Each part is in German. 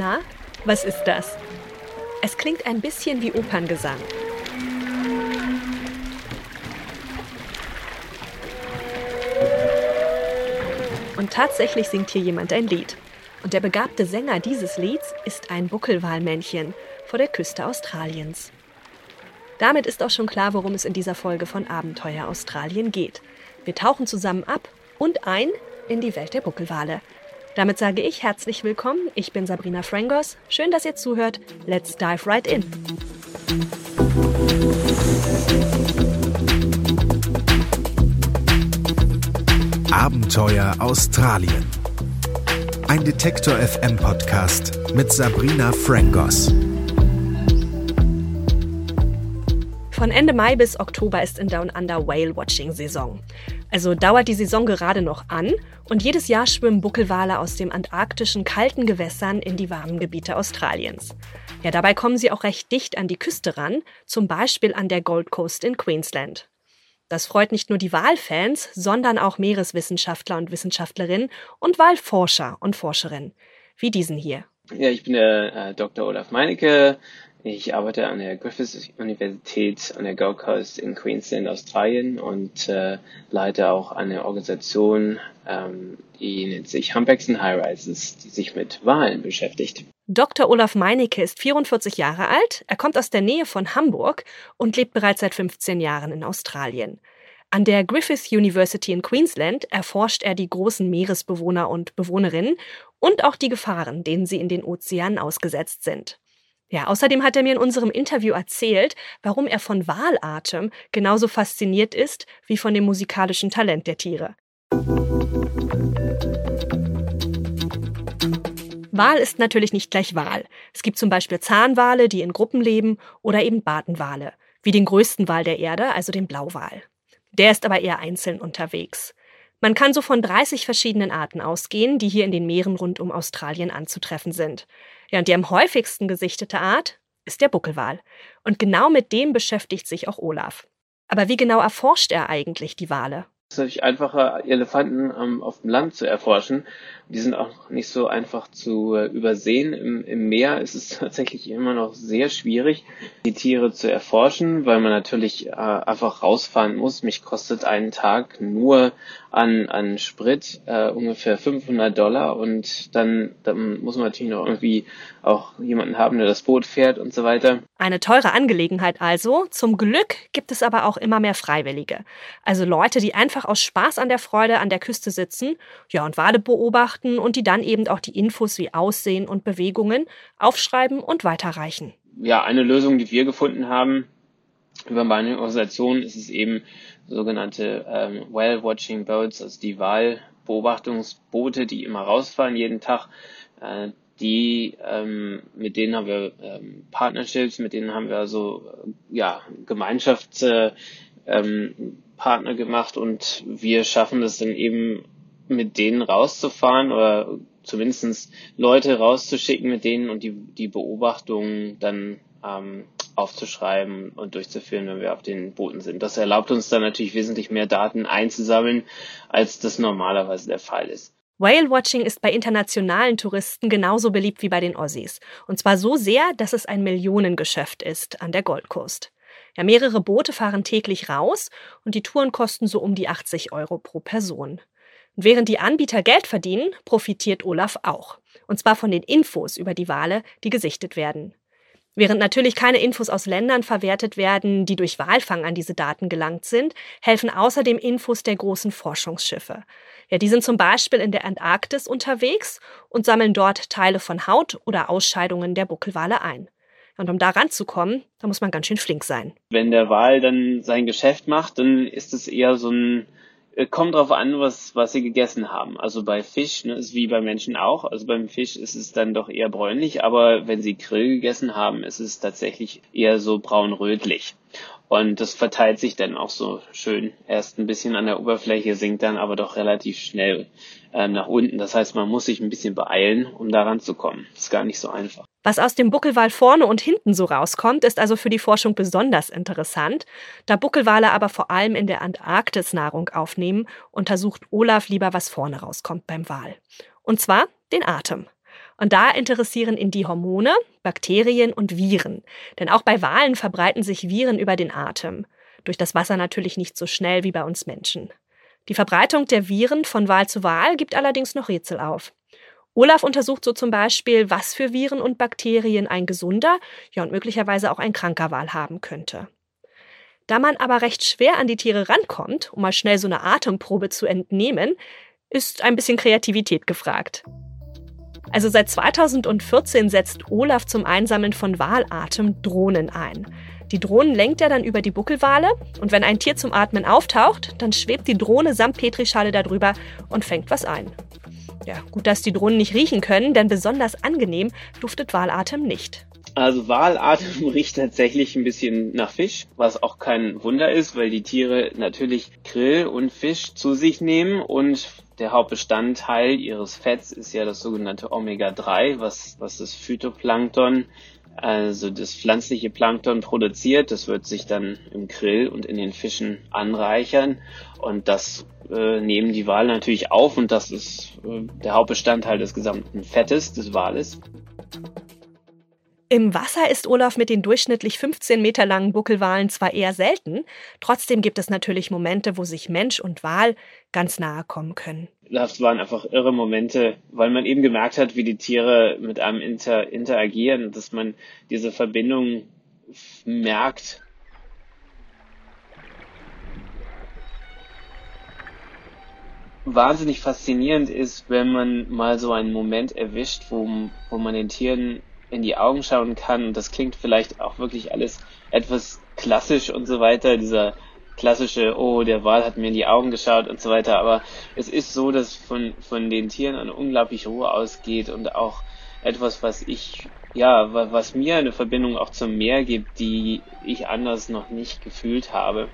Na, was ist das? Es klingt ein bisschen wie Operngesang. Und tatsächlich singt hier jemand ein Lied. Und der begabte Sänger dieses Lieds ist ein Buckelwalmännchen vor der Küste Australiens. Damit ist auch schon klar, worum es in dieser Folge von Abenteuer Australien geht. Wir tauchen zusammen ab und ein in die Welt der Buckelwale. Damit sage ich herzlich willkommen. Ich bin Sabrina Frangos. Schön, dass ihr zuhört. Let's dive right in. Abenteuer Australien. Ein Detektor FM Podcast mit Sabrina Frangos. Von Ende Mai bis Oktober ist in Down Under Whale Watching Saison. Also dauert die Saison gerade noch an und jedes Jahr schwimmen Buckelwale aus dem antarktischen kalten Gewässern in die warmen Gebiete Australiens. Ja, dabei kommen sie auch recht dicht an die Küste ran, zum Beispiel an der Gold Coast in Queensland. Das freut nicht nur die Walfans, sondern auch Meereswissenschaftler und Wissenschaftlerinnen und Walforscher und Forscherinnen, wie diesen hier. Ja, ich bin der äh, Dr. Olaf Meinecke, ich arbeite an der Griffith Universität an der Gold Coast in Queensland, Australien und äh, leite auch eine Organisation, ähm, die nennt sich Humpexen High Rises, die sich mit Wahlen beschäftigt. Dr. Olaf Meinecke ist 44 Jahre alt, er kommt aus der Nähe von Hamburg und lebt bereits seit 15 Jahren in Australien. An der Griffith University in Queensland erforscht er die großen Meeresbewohner und Bewohnerinnen und auch die Gefahren, denen sie in den Ozeanen ausgesetzt sind. Ja, außerdem hat er mir in unserem Interview erzählt, warum er von Walatem genauso fasziniert ist wie von dem musikalischen Talent der Tiere. Wal ist natürlich nicht gleich Wal. Es gibt zum Beispiel Zahnwale, die in Gruppen leben, oder eben Bartenwale, wie den größten Wal der Erde, also den Blauwal. Der ist aber eher einzeln unterwegs. Man kann so von 30 verschiedenen Arten ausgehen, die hier in den Meeren rund um Australien anzutreffen sind. Ja, und die am häufigsten gesichtete Art ist der Buckelwal. Und genau mit dem beschäftigt sich auch Olaf. Aber wie genau erforscht er eigentlich die Wale? Es ist natürlich einfacher, Elefanten ähm, auf dem Land zu erforschen. Die sind auch nicht so einfach zu äh, übersehen. Im, Im Meer ist es tatsächlich immer noch sehr schwierig, die Tiere zu erforschen, weil man natürlich äh, einfach rausfahren muss. Mich kostet einen Tag nur an, an Sprit äh, ungefähr 500 Dollar und dann, dann muss man natürlich noch irgendwie auch jemanden haben, der das Boot fährt und so weiter. Eine teure Angelegenheit also. Zum Glück gibt es aber auch immer mehr Freiwillige. Also Leute, die einfach aus Spaß an der Freude an der Küste sitzen, ja, und Wale beobachten und die dann eben auch die Infos wie Aussehen und Bewegungen aufschreiben und weiterreichen. Ja, eine Lösung, die wir gefunden haben, über meine Organisation ist es eben sogenannte ähm, Whale Watching Boats, also die Wahlbeobachtungsboote, die immer rausfahren jeden Tag. Äh, die ähm, mit denen haben wir ähm, Partnerships, mit denen haben wir also äh, ja Gemeinschaftspartner äh, ähm, gemacht und wir schaffen es dann eben mit denen rauszufahren oder zumindestens Leute rauszuschicken mit denen und die die Beobachtungen dann ähm, aufzuschreiben und durchzuführen, wenn wir auf den Booten sind. Das erlaubt uns dann natürlich wesentlich mehr Daten einzusammeln, als das normalerweise der Fall ist. Whale-Watching ist bei internationalen Touristen genauso beliebt wie bei den Aussies. Und zwar so sehr, dass es ein Millionengeschäft ist an der Gold Coast. Ja, mehrere Boote fahren täglich raus und die Touren kosten so um die 80 Euro pro Person. Und während die Anbieter Geld verdienen, profitiert Olaf auch. Und zwar von den Infos über die Wale, die gesichtet werden. Während natürlich keine Infos aus Ländern verwertet werden, die durch Walfang an diese Daten gelangt sind, helfen außerdem Infos der großen Forschungsschiffe. Ja, die sind zum Beispiel in der Antarktis unterwegs und sammeln dort Teile von Haut oder Ausscheidungen der Buckelwale ein. Und um da ranzukommen, da muss man ganz schön flink sein. Wenn der Wal dann sein Geschäft macht, dann ist es eher so ein kommt drauf an, was, was sie gegessen haben. Also bei Fisch ne, ist wie bei Menschen auch. Also beim Fisch ist es dann doch eher bräunlich, aber wenn sie Grill gegessen haben, ist es tatsächlich eher so braun-rötlich. Und das verteilt sich dann auch so schön. Erst ein bisschen an der Oberfläche, sinkt dann aber doch relativ schnell äh, nach unten. Das heißt, man muss sich ein bisschen beeilen, um da ranzukommen. Ist gar nicht so einfach. Was aus dem Buckelwal vorne und hinten so rauskommt, ist also für die Forschung besonders interessant. Da Buckelwale aber vor allem in der Antarktis Nahrung aufnehmen, untersucht Olaf lieber, was vorne rauskommt beim Wal. Und zwar den Atem. Und da interessieren ihn die Hormone, Bakterien und Viren. Denn auch bei Walen verbreiten sich Viren über den Atem. Durch das Wasser natürlich nicht so schnell wie bei uns Menschen. Die Verbreitung der Viren von Wal zu Wal gibt allerdings noch Rätsel auf. Olaf untersucht so zum Beispiel, was für Viren und Bakterien ein gesunder, ja und möglicherweise auch ein kranker Wal haben könnte. Da man aber recht schwer an die Tiere rankommt, um mal schnell so eine Atemprobe zu entnehmen, ist ein bisschen Kreativität gefragt. Also seit 2014 setzt Olaf zum Einsammeln von Walatem Drohnen ein. Die Drohnen lenkt er dann über die Buckelwale und wenn ein Tier zum Atmen auftaucht, dann schwebt die Drohne samt Petrischale darüber und fängt was ein. Ja, gut, dass die Drohnen nicht riechen können, denn besonders angenehm duftet Walatem nicht. Also Walatem riecht tatsächlich ein bisschen nach Fisch, was auch kein Wunder ist, weil die Tiere natürlich Grill und Fisch zu sich nehmen und der Hauptbestandteil ihres Fetts ist ja das sogenannte Omega-3, was, was das Phytoplankton, also das pflanzliche Plankton produziert. Das wird sich dann im Grill und in den Fischen anreichern und das äh, nehmen die Wale natürlich auf und das ist äh, der Hauptbestandteil des gesamten Fettes des Wales. Im Wasser ist Olaf mit den durchschnittlich 15 Meter langen Buckelwalen zwar eher selten, trotzdem gibt es natürlich Momente, wo sich Mensch und Wal ganz nahe kommen können. Das waren einfach irre Momente, weil man eben gemerkt hat, wie die Tiere mit einem inter interagieren, dass man diese Verbindung merkt. Wahnsinnig faszinierend ist, wenn man mal so einen Moment erwischt, wo, wo man den Tieren in die Augen schauen kann. Und das klingt vielleicht auch wirklich alles etwas klassisch und so weiter, dieser klassische, oh, der Wal hat mir in die Augen geschaut und so weiter. Aber es ist so, dass von, von den Tieren eine unglaubliche Ruhe ausgeht und auch etwas, was ich, ja, was mir eine Verbindung auch zum Meer gibt, die ich anders noch nicht gefühlt habe.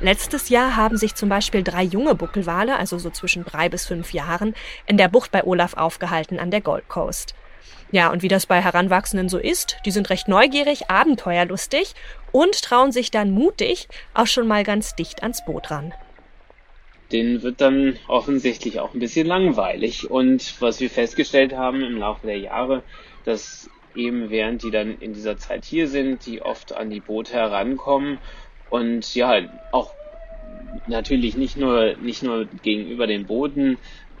Letztes Jahr haben sich zum Beispiel drei junge Buckelwale, also so zwischen drei bis fünf Jahren, in der Bucht bei Olaf aufgehalten an der Gold Coast. Ja, und wie das bei Heranwachsenden so ist, die sind recht neugierig, abenteuerlustig und trauen sich dann mutig auch schon mal ganz dicht ans Boot ran. Den wird dann offensichtlich auch ein bisschen langweilig. Und was wir festgestellt haben im Laufe der Jahre, dass eben während die dann in dieser Zeit hier sind, die oft an die Boote herankommen und ja, auch natürlich nicht nur, nicht nur gegenüber den Booten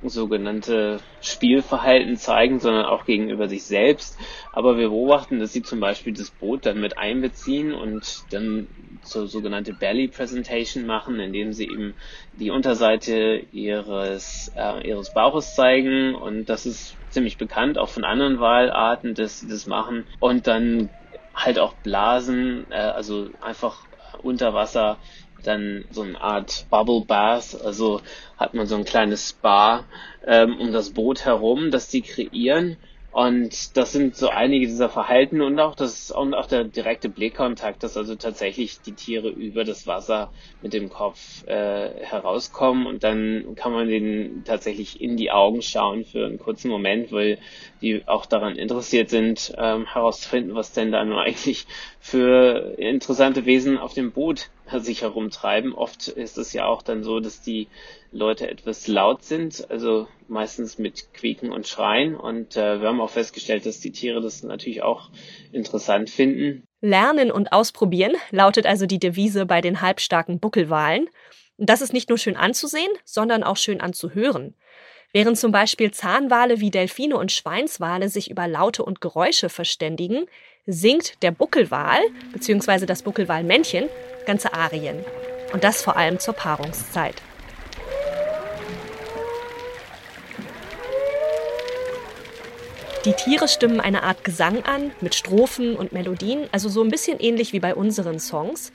sogenannte Spielverhalten zeigen, sondern auch gegenüber sich selbst. Aber wir beobachten, dass sie zum Beispiel das Boot dann mit einbeziehen und dann so sogenannte Belly Presentation machen, indem sie eben die Unterseite ihres, äh, ihres Bauches zeigen und das ist ziemlich bekannt, auch von anderen Walarten, dass sie das machen und dann halt auch blasen, äh, also einfach unter Wasser dann so eine Art Bubble Bath, also hat man so ein kleines Spa ähm, um das Boot herum, das die kreieren und das sind so einige dieser Verhalten und auch das und auch der direkte Blickkontakt, dass also tatsächlich die Tiere über das Wasser mit dem Kopf äh, herauskommen und dann kann man denen tatsächlich in die Augen schauen für einen kurzen Moment, weil die auch daran interessiert sind, ähm, herauszufinden, was denn da nun eigentlich für interessante Wesen auf dem Boot sich herumtreiben. Oft ist es ja auch dann so, dass die Leute etwas laut sind, also meistens mit Quieken und Schreien. Und äh, wir haben auch festgestellt, dass die Tiere das natürlich auch interessant finden. Lernen und ausprobieren lautet also die Devise bei den halbstarken Buckelwalen. Und das ist nicht nur schön anzusehen, sondern auch schön anzuhören. Während zum Beispiel Zahnwale wie Delfine und Schweinswale sich über Laute und Geräusche verständigen, singt der Buckelwal bzw. das Buckelwalmännchen ganze Arien. Und das vor allem zur Paarungszeit. Die Tiere stimmen eine Art Gesang an, mit Strophen und Melodien, also so ein bisschen ähnlich wie bei unseren Songs.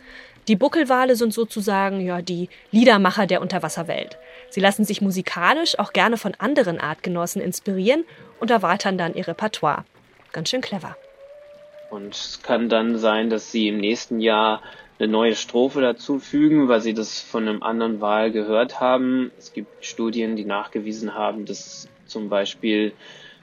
Die Buckelwale sind sozusagen ja die Liedermacher der Unterwasserwelt. Sie lassen sich musikalisch auch gerne von anderen Artgenossen inspirieren und erweitern dann ihr Repertoire. Ganz schön clever. Und es kann dann sein, dass sie im nächsten Jahr eine neue Strophe dazufügen, weil sie das von einem anderen Wal gehört haben. Es gibt Studien, die nachgewiesen haben, dass zum Beispiel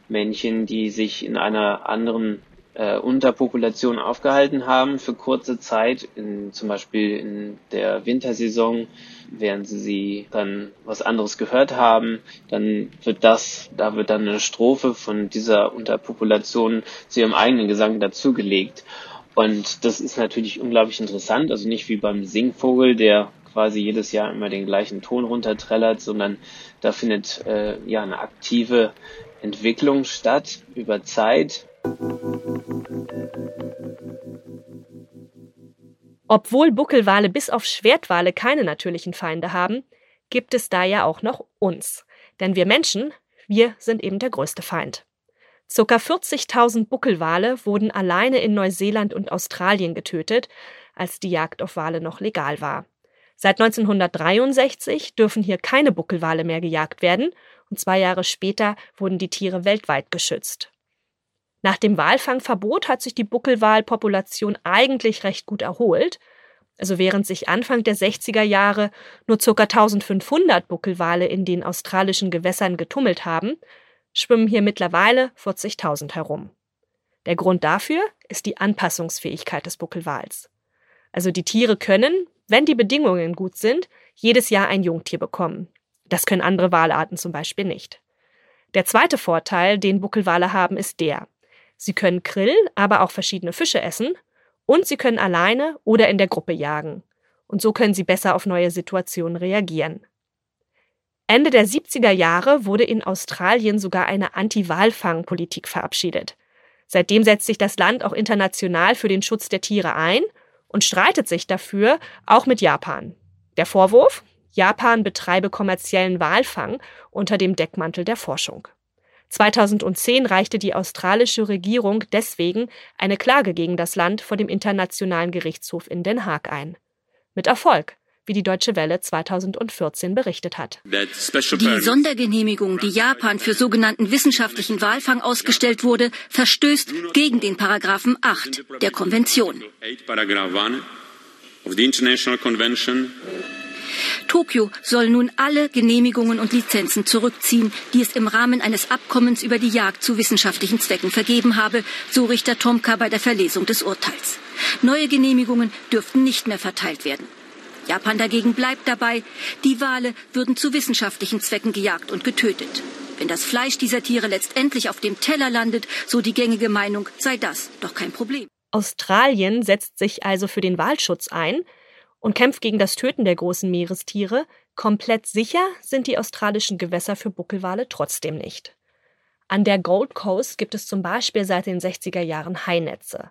Männchen, die sich in einer anderen äh, Unterpopulation aufgehalten haben für kurze Zeit, in, zum Beispiel in der Wintersaison, während sie dann was anderes gehört haben, dann wird das, da wird dann eine Strophe von dieser Unterpopulation zu ihrem eigenen Gesang dazugelegt. Und das ist natürlich unglaublich interessant, also nicht wie beim Singvogel, der quasi jedes Jahr immer den gleichen Ton runterträllert, sondern da findet äh, ja eine aktive Entwicklung statt über Zeit. Obwohl Buckelwale bis auf Schwertwale keine natürlichen Feinde haben, gibt es da ja auch noch uns. Denn wir Menschen, wir sind eben der größte Feind. Circa 40.000 Buckelwale wurden alleine in Neuseeland und Australien getötet, als die Jagd auf Wale noch legal war. Seit 1963 dürfen hier keine Buckelwale mehr gejagt werden und zwei Jahre später wurden die Tiere weltweit geschützt. Nach dem Walfangverbot hat sich die Buckelwalpopulation eigentlich recht gut erholt. Also während sich Anfang der 60er Jahre nur ca. 1500 Buckelwale in den australischen Gewässern getummelt haben, schwimmen hier mittlerweile 40.000 herum. Der Grund dafür ist die Anpassungsfähigkeit des Buckelwals. Also die Tiere können, wenn die Bedingungen gut sind, jedes Jahr ein Jungtier bekommen. Das können andere Walarten zum Beispiel nicht. Der zweite Vorteil, den Buckelwale haben, ist der. Sie können Krill, aber auch verschiedene Fische essen und sie können alleine oder in der Gruppe jagen. Und so können sie besser auf neue Situationen reagieren. Ende der 70er Jahre wurde in Australien sogar eine Anti-Walfang-Politik verabschiedet. Seitdem setzt sich das Land auch international für den Schutz der Tiere ein und streitet sich dafür auch mit Japan. Der Vorwurf? Japan betreibe kommerziellen Walfang unter dem Deckmantel der Forschung. 2010 reichte die australische Regierung deswegen eine Klage gegen das Land vor dem Internationalen Gerichtshof in Den Haag ein. Mit Erfolg wie die Deutsche Welle 2014 berichtet hat. Die Sondergenehmigung, die Japan für sogenannten wissenschaftlichen Walfang ausgestellt wurde, verstößt gegen den Paragraphen 8 der Konvention. Tokio soll nun alle Genehmigungen und Lizenzen zurückziehen, die es im Rahmen eines Abkommens über die Jagd zu wissenschaftlichen Zwecken vergeben habe, so Richter Tomka bei der Verlesung des Urteils. Neue Genehmigungen dürften nicht mehr verteilt werden. Japan dagegen bleibt dabei, die Wale würden zu wissenschaftlichen Zwecken gejagt und getötet. Wenn das Fleisch dieser Tiere letztendlich auf dem Teller landet, so die gängige Meinung, sei das doch kein Problem. Australien setzt sich also für den Walschutz ein und kämpft gegen das Töten der großen Meerestiere. Komplett sicher sind die australischen Gewässer für Buckelwale trotzdem nicht. An der Gold Coast gibt es zum Beispiel seit den 60er Jahren Hainetze.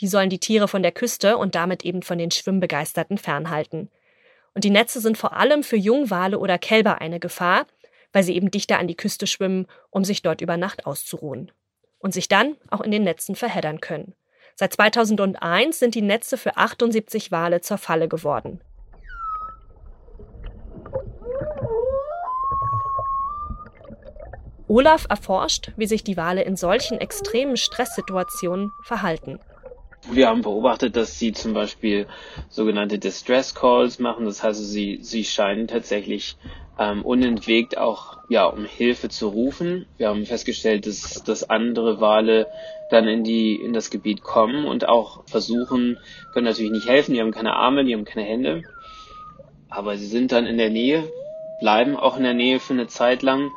Die sollen die Tiere von der Küste und damit eben von den Schwimmbegeisterten fernhalten. Und die Netze sind vor allem für Jungwale oder Kälber eine Gefahr, weil sie eben dichter an die Küste schwimmen, um sich dort über Nacht auszuruhen. Und sich dann auch in den Netzen verheddern können. Seit 2001 sind die Netze für 78 Wale zur Falle geworden. Olaf erforscht, wie sich die Wale in solchen extremen Stresssituationen verhalten. Wir haben beobachtet, dass sie zum Beispiel sogenannte Distress Calls machen. Das heißt, sie, sie scheinen tatsächlich ähm, unentwegt auch ja um Hilfe zu rufen. Wir haben festgestellt, dass, dass andere Wale dann in die in das Gebiet kommen und auch versuchen, können natürlich nicht helfen. Die haben keine Arme, die haben keine Hände, aber sie sind dann in der Nähe, bleiben auch in der Nähe für eine Zeit lang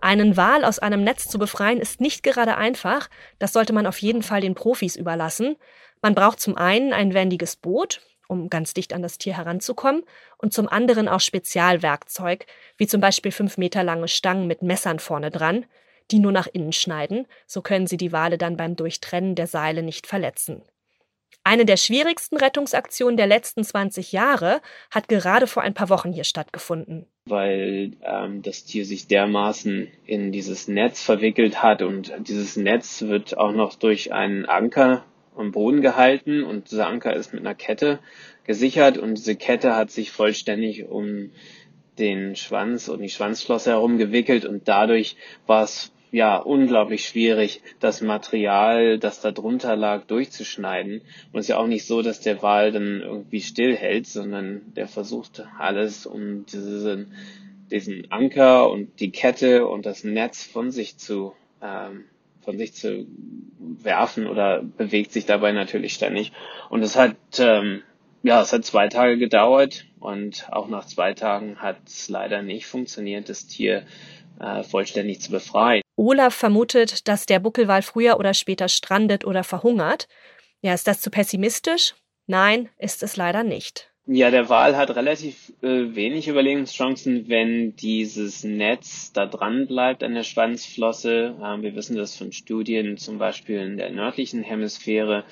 einen Wal aus einem Netz zu befreien ist nicht gerade einfach. Das sollte man auf jeden Fall den Profis überlassen. Man braucht zum einen ein wendiges Boot, um ganz dicht an das Tier heranzukommen, und zum anderen auch Spezialwerkzeug, wie zum Beispiel fünf Meter lange Stangen mit Messern vorne dran, die nur nach innen schneiden, so können sie die Wale dann beim Durchtrennen der Seile nicht verletzen. Eine der schwierigsten Rettungsaktionen der letzten 20 Jahre hat gerade vor ein paar Wochen hier stattgefunden. Weil ähm, das Tier sich dermaßen in dieses Netz verwickelt hat und dieses Netz wird auch noch durch einen Anker am Boden gehalten und dieser Anker ist mit einer Kette gesichert und diese Kette hat sich vollständig um den Schwanz und die Schwanzflosse herum gewickelt und dadurch war es ja unglaublich schwierig, das Material, das da drunter lag, durchzuschneiden. Und es ist ja auch nicht so, dass der Wal dann irgendwie stillhält, sondern der versucht alles, um diesen, diesen Anker und die Kette und das Netz von sich zu ähm, von sich zu werfen oder bewegt sich dabei natürlich ständig. Und es hat, ähm, ja, es hat zwei Tage gedauert und auch nach zwei Tagen hat es leider nicht funktioniert, das Tier äh, vollständig zu befreien. Olaf vermutet, dass der Buckelwal früher oder später strandet oder verhungert. Ja, ist das zu pessimistisch? Nein, ist es leider nicht. Ja, der Wal hat relativ äh, wenig Überlebenschancen, wenn dieses Netz da dran bleibt an der Schwanzflosse. Ähm, wir wissen das von Studien zum Beispiel in der nördlichen Hemisphäre,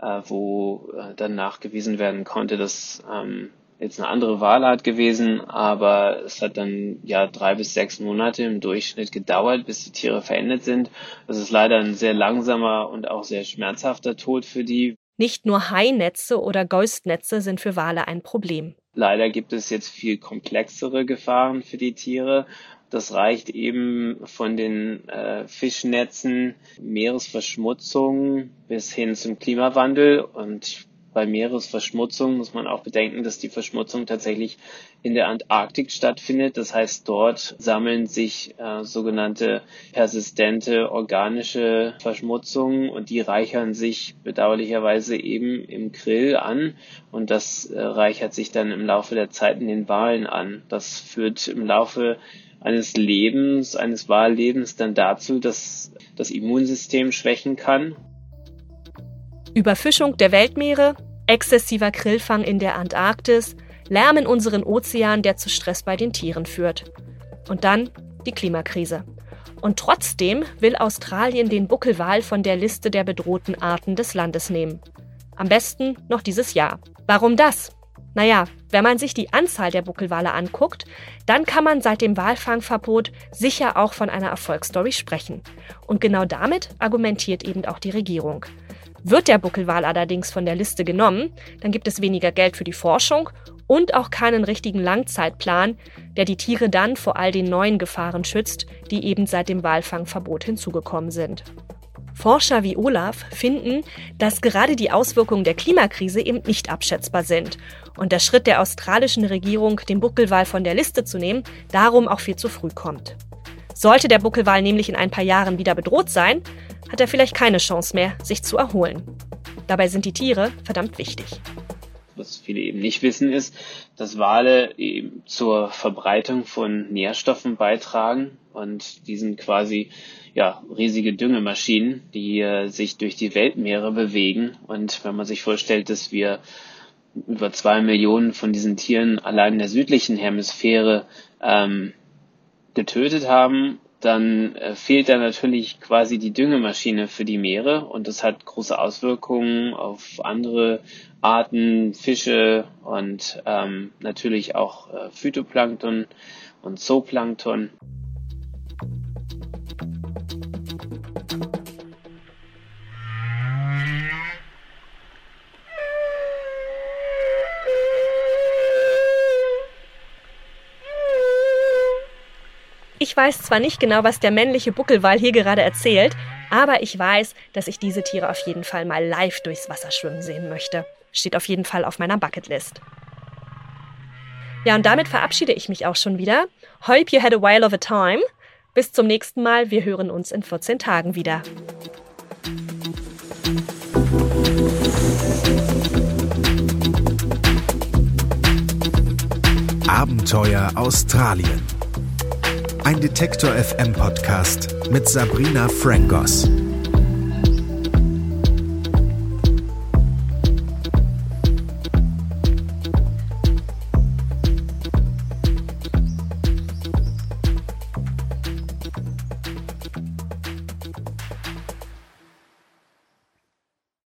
äh, wo äh, dann nachgewiesen werden konnte, dass ähm, jetzt eine andere Wahlart gewesen, aber es hat dann ja drei bis sechs Monate im Durchschnitt gedauert, bis die Tiere verendet sind. Das ist leider ein sehr langsamer und auch sehr schmerzhafter Tod für die. Nicht nur Hainetze oder Ghostnetze sind für Wale ein Problem. Leider gibt es jetzt viel komplexere Gefahren für die Tiere. Das reicht eben von den äh, Fischnetzen, Meeresverschmutzung bis hin zum Klimawandel. Und bei Meeresverschmutzung muss man auch bedenken, dass die Verschmutzung tatsächlich in der Antarktik stattfindet. Das heißt, dort sammeln sich äh, sogenannte persistente organische Verschmutzungen und die reichern sich bedauerlicherweise eben im Grill an und das äh, reichert sich dann im Laufe der Zeit in den Walen an. Das führt im Laufe eines Lebens, eines Wahllebens dann dazu, dass das Immunsystem schwächen kann Überfischung der Weltmeere, exzessiver Grillfang in der Antarktis, Lärm in unseren Ozeanen, der zu Stress bei den Tieren führt. Und dann die Klimakrise. Und trotzdem will Australien den Buckelwal von der Liste der bedrohten Arten des Landes nehmen. Am besten noch dieses Jahr. Warum das? Naja, wenn man sich die Anzahl der Buckelwale anguckt, dann kann man seit dem Walfangverbot sicher auch von einer Erfolgsstory sprechen. Und genau damit argumentiert eben auch die Regierung. Wird der Buckelwal allerdings von der Liste genommen, dann gibt es weniger Geld für die Forschung und auch keinen richtigen Langzeitplan, der die Tiere dann vor all den neuen Gefahren schützt, die eben seit dem Walfangverbot hinzugekommen sind. Forscher wie Olaf finden, dass gerade die Auswirkungen der Klimakrise eben nicht abschätzbar sind und der Schritt der australischen Regierung, den Buckelwal von der Liste zu nehmen, darum auch viel zu früh kommt. Sollte der Buckelwal nämlich in ein paar Jahren wieder bedroht sein, hat er vielleicht keine Chance mehr, sich zu erholen. Dabei sind die Tiere verdammt wichtig. Was viele eben nicht wissen, ist, dass Wale eben zur Verbreitung von Nährstoffen beitragen und die sind quasi ja, riesige Düngemaschinen, die äh, sich durch die Weltmeere bewegen. Und wenn man sich vorstellt, dass wir über zwei Millionen von diesen Tieren allein in der südlichen Hemisphäre ähm, getötet haben dann äh, fehlt da natürlich quasi die Düngemaschine für die Meere und das hat große Auswirkungen auf andere Arten, Fische und ähm, natürlich auch äh, Phytoplankton und Zooplankton. Ich weiß zwar nicht genau, was der männliche Buckelwal hier gerade erzählt, aber ich weiß, dass ich diese Tiere auf jeden Fall mal live durchs Wasser schwimmen sehen möchte. Steht auf jeden Fall auf meiner Bucketlist. Ja, und damit verabschiede ich mich auch schon wieder. Hope you had a while of a time. Bis zum nächsten Mal. Wir hören uns in 14 Tagen wieder. Abenteuer Australien. Ein Detektor FM Podcast mit Sabrina Frangos.